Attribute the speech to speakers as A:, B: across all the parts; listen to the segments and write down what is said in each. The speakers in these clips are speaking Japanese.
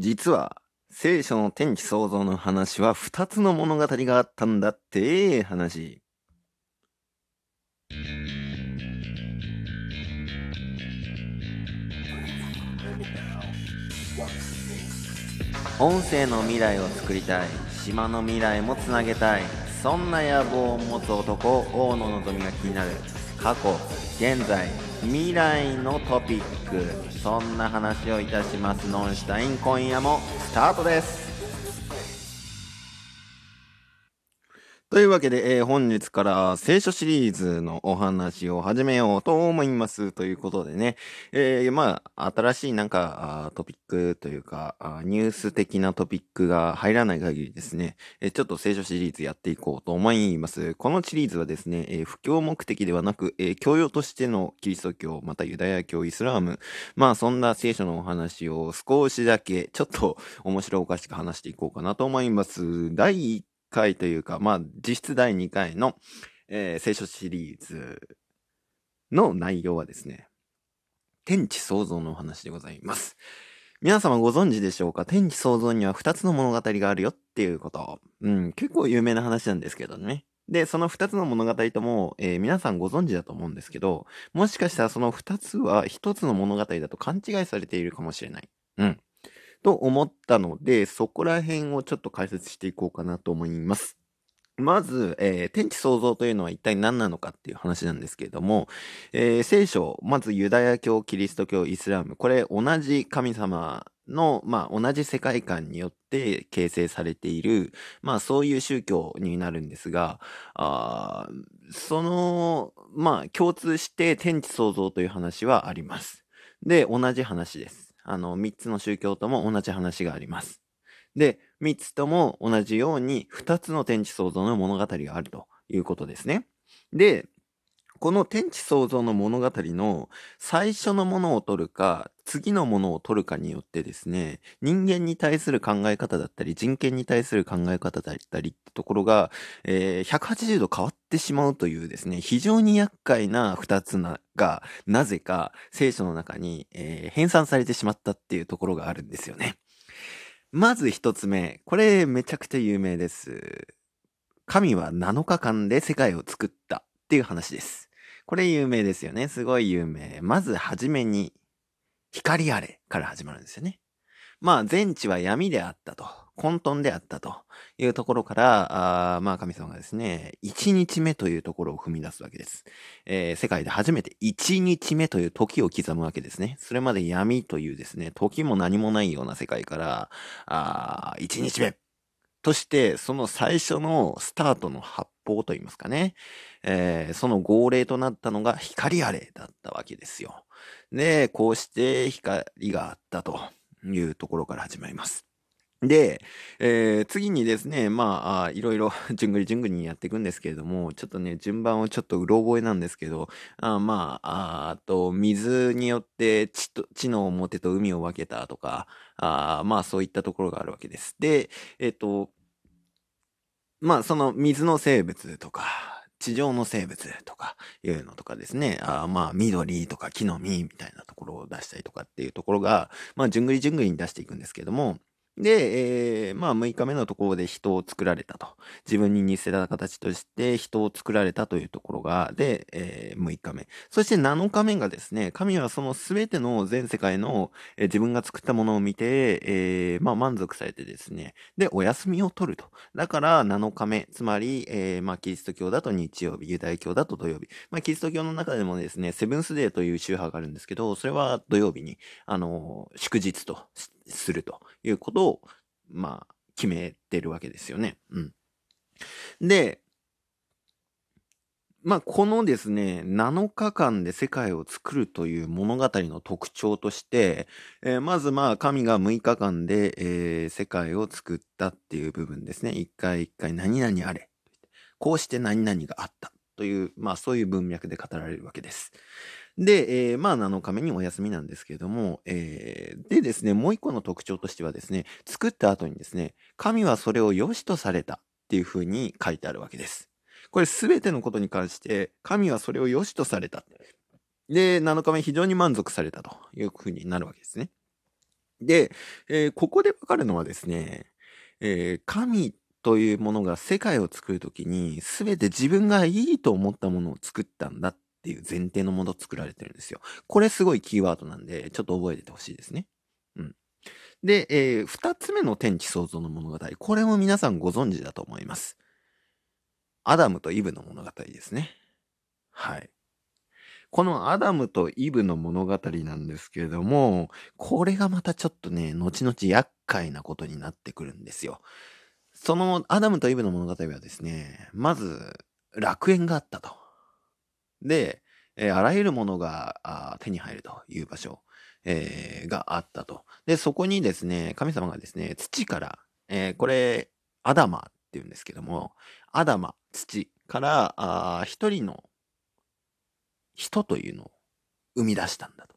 A: 実は、聖書の天地創造の話は二つの物語があったんだって話。音声の未来を作りたい。島の未来もつなげたい。そんな野望を持つ男、大野のぞみが気になる。過去、現在、未来のトピック。そんな話をいたします。ノンシュタイン、今夜もスタートです。というわけで、えー本日から聖書シリーズのお話を始めようと思います。ということでね、えーまあ、新しいなんかあトピックというかあニュース的なトピックが入らない限りですね、えーちょっと聖書シリーズやっていこうと思います。このシリーズはですね、えー布教目的ではなく、えー教養としてのキリスト教、またユダヤ教、イスラーム、まあそんな聖書のお話を少しだけちょっと面白おかしく話していこうかなと思います。第1回というか、まあ実質第2回の、えー聖書シリーズの内容はですね、天地創造のお話でございます。皆様ご存知でしょうか？天地創造には2つの物語があるよっていうこと。うん、結構有名な話なんですけどね。で、その2つの物語とも、えー皆さんご存知だと思うんですけど、もしかしたらその2つは1つの物語だと勘違いされているかもしれない。と思ったので、そこら辺をちょっと解説していこうかなと思います。まず、えー天地創造というのは一体何なのかっていう話なんですけれども、えー聖書、まずユダヤ教、キリスト教、イスラム、これ同じ神様の、まあ同じ世界観によって形成されている、まあそういう宗教になるんですが、あその、まあ共通して天地創造という話はあります。で、同じ話です。あの、三つの宗教とも同じ話があります。で、三つとも同じように二つの天地創造の物語があるということですね。で、この天地創造の物語の最初のものを取るか、次のものを取るかによってですね、人間に対する考え方だったり、人権に対する考え方だったりってところが、えー180度変わってしまうというですね、非常に厄介な二つなが、なぜか聖書の中に、えー編纂されてしまったっていうところがあるんですよね。まず一つ目。これめちゃくちゃ有名です。神は7日間で世界を作ったっていう話です。これ有名ですよね。すごい有名。まずはじめに、光あれから始まるんですよね。まあ、全地は闇であったと。混沌であったというところから、あまあ神様がですね、1日目というところを踏み出すわけです。えー世界で初めて1日目という時を刻むわけですね。それまで闇というですね、時も何もないような世界から、あ1日目として、その最初のスタートの発砲といいますかね、えーその号令となったのが光あれだったわけですよ。で、こうして光があったというところから始まります。で、えー次にですね、まあ、いろいろ、じゅんぐりじゅんぐりにやっていくんですけれども、ちょっとね、順番をちょっとうろ覚えなんですけど、あまあ、あと、水によって地と、地の表と海を分けたとか、あまあ、そういったところがあるわけです。で、えっ、と、まあ、その水の生物とか、地上の生物とかいうのとかですね、あまあ、緑とか木の実みたいなところを出したりとかっていうところが、まあ、じゅんぐりじゅんぐりに出していくんですけども、で、えーまあ、6日目のところで人を作られたと。自分に似せた形として人を作られたというところが、で、えー6日目。そして7日目がですね、神はその全ての全世界の、えー自分が作ったものを見て、えーまあ、満足されてですね、で、お休みを取ると。だから7日目、つまり、えーまあ、キリスト教だと日曜日、ユダヤ教だと土曜日。まあ、キリスト教の中でもですね、セブンスデーという宗派があるんですけど、それは土曜日に、あの祝日としてするということを、まあ、決めてるわけですよね。うん。で、まあ、このですね、7日間で世界を作るという物語の特徴として、えーまずまあ、神が6日間で、えー世界を作ったっていう部分ですね。一回一回何々あれ。こうして何々があった。という、まあそういう文脈で語られるわけです。で、えーまあ7日目にお休みなんですけれども、えーでですね、もう一個の特徴としてはですね、作った後にですね、神はそれを良しとされたっていうふうに書いてあるわけです。これすべてのことに関して、神はそれを良しとされた。で、7日目非常に満足されたというふうになるわけですね。で、えーここでわかるのはですね、えー神というものが世界を作るときに、すべて自分がいいと思ったものを作ったんだっていう前提のもの作られてるんですよ。これすごいキーワードなんで、ちょっと覚えててほしいですね。うん。で、えー二つ目の天地創造の物語。これも皆さんご存知だと思います。アダムとイブの物語ですね。はい。このアダムとイブの物語なんですけれども、これがまたちょっとね、後々厄介なことになってくるんですよ。そのアダムとイブの物語はですね、まず楽園があったと。で、えーあらゆるものが手に入るという場所、えーがあったと。で、そこにですね、神様がですね、土から、えーこれ、アダマっていうんですけども、アダマ、土から、一人の人というのを生み出したんだと。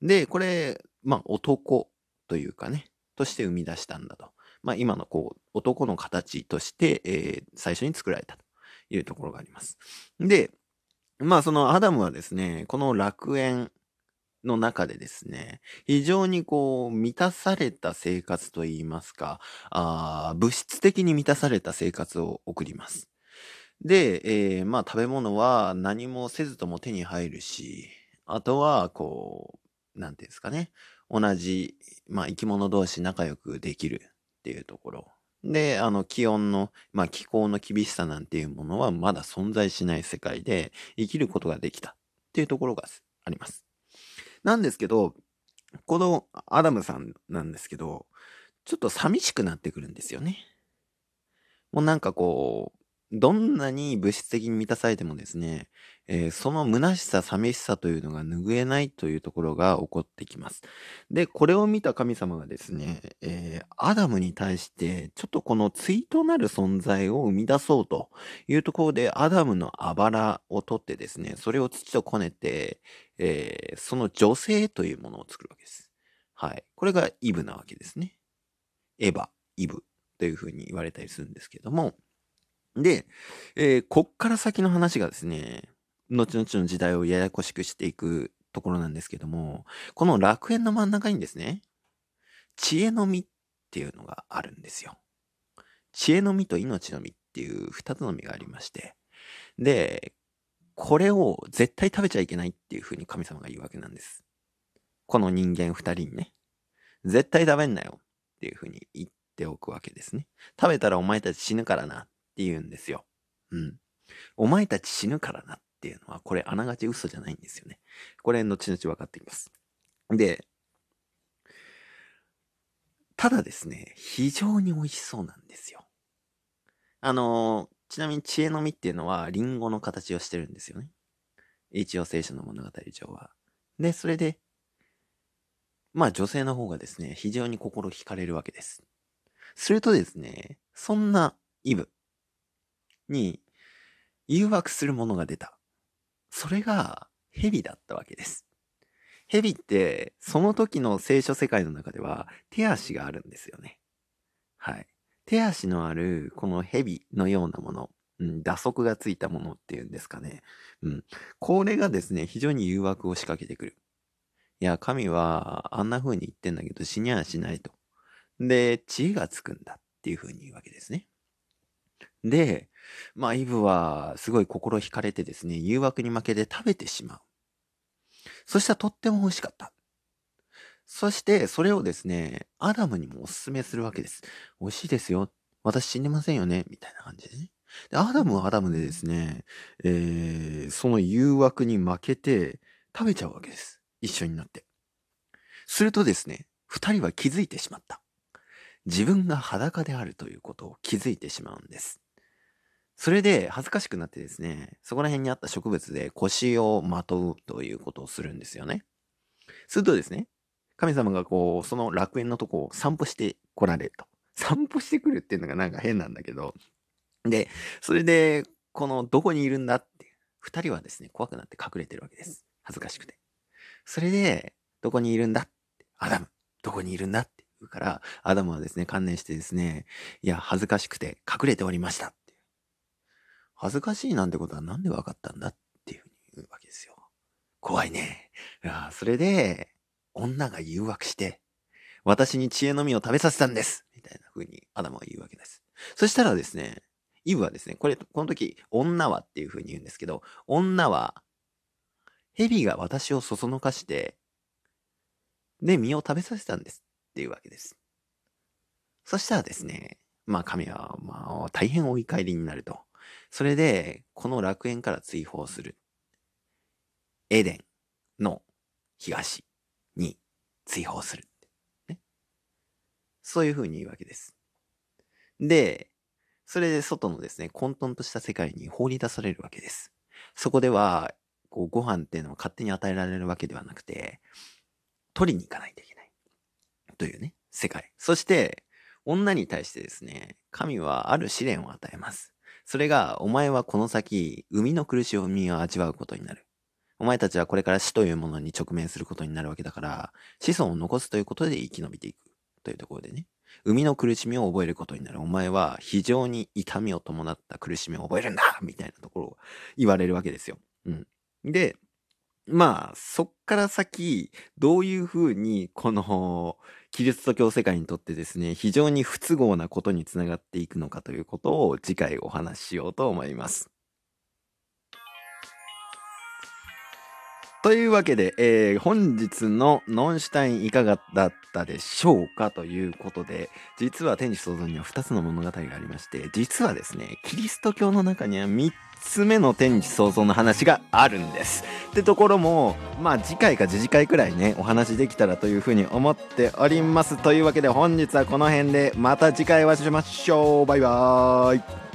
A: で、これ、まあ、男というかね、として生み出したんだと。まあ、今のこう、男の形として、えー最初に作られたというところがあります。で、まあ、そのアダムはですね、この楽園の中でですね、非常にこう、満たされた生活といいますか、あ物質的に満たされた生活を送ります。で、えーまあ食べ物は何もせずとも手に入るし、あとはこう、なんていうんですかね、同じ、まあ生き物同士仲良くできるっていうところ。で、あの気温の、まあ気候の厳しさなんていうものはまだ存在しない世界で生きることができたっていうところがあります。なんですけど、このアダムさんなんですけど、ちょっと寂しくなってくるんですよね。もうなんかこう、どんなに物質的に満たされてもですね、えーその虚しさ、寂しさというのが拭えないというところが起こってきます。で、これを見た神様がですね、えーアダムに対して、ちょっとこの対となる存在を生み出そうというところで、アダムのあばらを取ってですね、それを土とこねて、えーその女性というものを作るわけです。はい。これがイブなわけですね。エヴァ、イブというふうに言われたりするんですけども、で、えーこっから先の話がですね、後々の時代をややこしくしていくところなんですけども、この楽園の真ん中にですね、知恵の実っていうのがあるんですよ。知恵の実と命の実っていう二つの実がありまして、で、これを絶対食べちゃいけないっていうふうに神様が言うわけなんです。この人間二人にね、絶対食べんなよっていうふうに言っておくわけですね。食べたらお前たち死ぬからなっって言うんですよ。うん。お前たち死ぬからなっていうのは、これあながち嘘じゃないんですよね。これ後々分かってきます。で、ただですね、非常に美味しそうなんですよ。あのちなみに知恵の実っていうのはリンゴの形をしてるんですよね。一応聖書の物語上は。で、それで、まあ女性の方がですね、非常に心惹かれるわけです。するとですね、そんなイブに誘惑するものが出た。それが蛇だったわけです。蛇って、その時の聖書世界の中では手足があるんですよね。はい。手足のあるこの蛇のようなもの、うん、打足がついたものっていうんですかね。うん。これがですね、非常に誘惑を仕掛けてくる。いや、神はあんな風に言ってんだけど死にはしないと。で、知恵がつくんだっていう風に言うわけですね。で、まあ、イブはすごい心惹かれてですね、誘惑に負けて食べてしまう。そしたらとっても美味しかった。そして、それをですね、アダムにもお勧めするわけです。美味しいですよ。私死にませんよね。みたいな感じでね。で、アダムはアダムでですね、えー、その誘惑に負けて食べちゃうわけです。一緒になって。するとですね、二人は気づいてしまった。自分が裸であるということを気づいてしまうんです。それで恥ずかしくなってですね、そこら辺にあった植物で腰をまとうということをするんですよね。するとですね、神様がこう、その楽園のとこを散歩して来られると。散歩してくるっていうのがなんか変なんだけど。で、それで、このどこにいるんだって、二人はですね、怖くなって隠れてるわけです。恥ずかしくて。それで、どこにいるんだって、アダム、どこにいるんだって言うから、アダムはですね、観念してですね、いや、恥ずかしくて隠れておりました。恥ずかしいなんてことはなんでわかったんだっていうふうに言うわけですよ。怖いね。い、それで、女が誘惑して、私に知恵の実を食べさせたんですみたいな風にアダムは言うわけです。そしたらですね、イブはですね、これ、この時、女はっていう風に言うんですけど、女は、蛇が私をそそのかして、で、実を食べさせたんですっていうわけです。そしたらですね、まあ神は、まあ、大変お怒りになると。それで、この楽園から追放する。エデンの東に追放する。ね、そういう風に言うわけです。で、それで外のですね、混沌とした世界に放り出されるわけです。そこでは、こう、ご飯っていうのは勝手に与えられるわけではなくて、取りに行かないといけない。というね、世界。そして、女に対してですね、神はある試練を与えます。それが、お前はこの先、生みの苦しみを味わうことになる。お前たちはこれから死というものに直面することになるわけだから、子孫を残すということで生き延びていく。というところでね。生みの苦しみを覚えることになる。お前は非常に痛みを伴った苦しみを覚えるんだみたいなところを言われるわけですよ。うん。で、まあ、そっから先、どういうふうに、この、キリスト教世界にとってですね、非常に不都合なことにつながっていくのかということを次回お話ししようと思います。というわけで、えー、本日のノンシュタインいかがだったでしょうかということで、実は天地創造には2つの物語がありまして、実はですね、キリスト教の中には3つ目の天地創造の話があるんです。ってところも、まあ次回か次次回くらいね、お話できたらというふうに思っております。というわけで本日はこの辺で、また次回お会いしましょう。バイバーイ。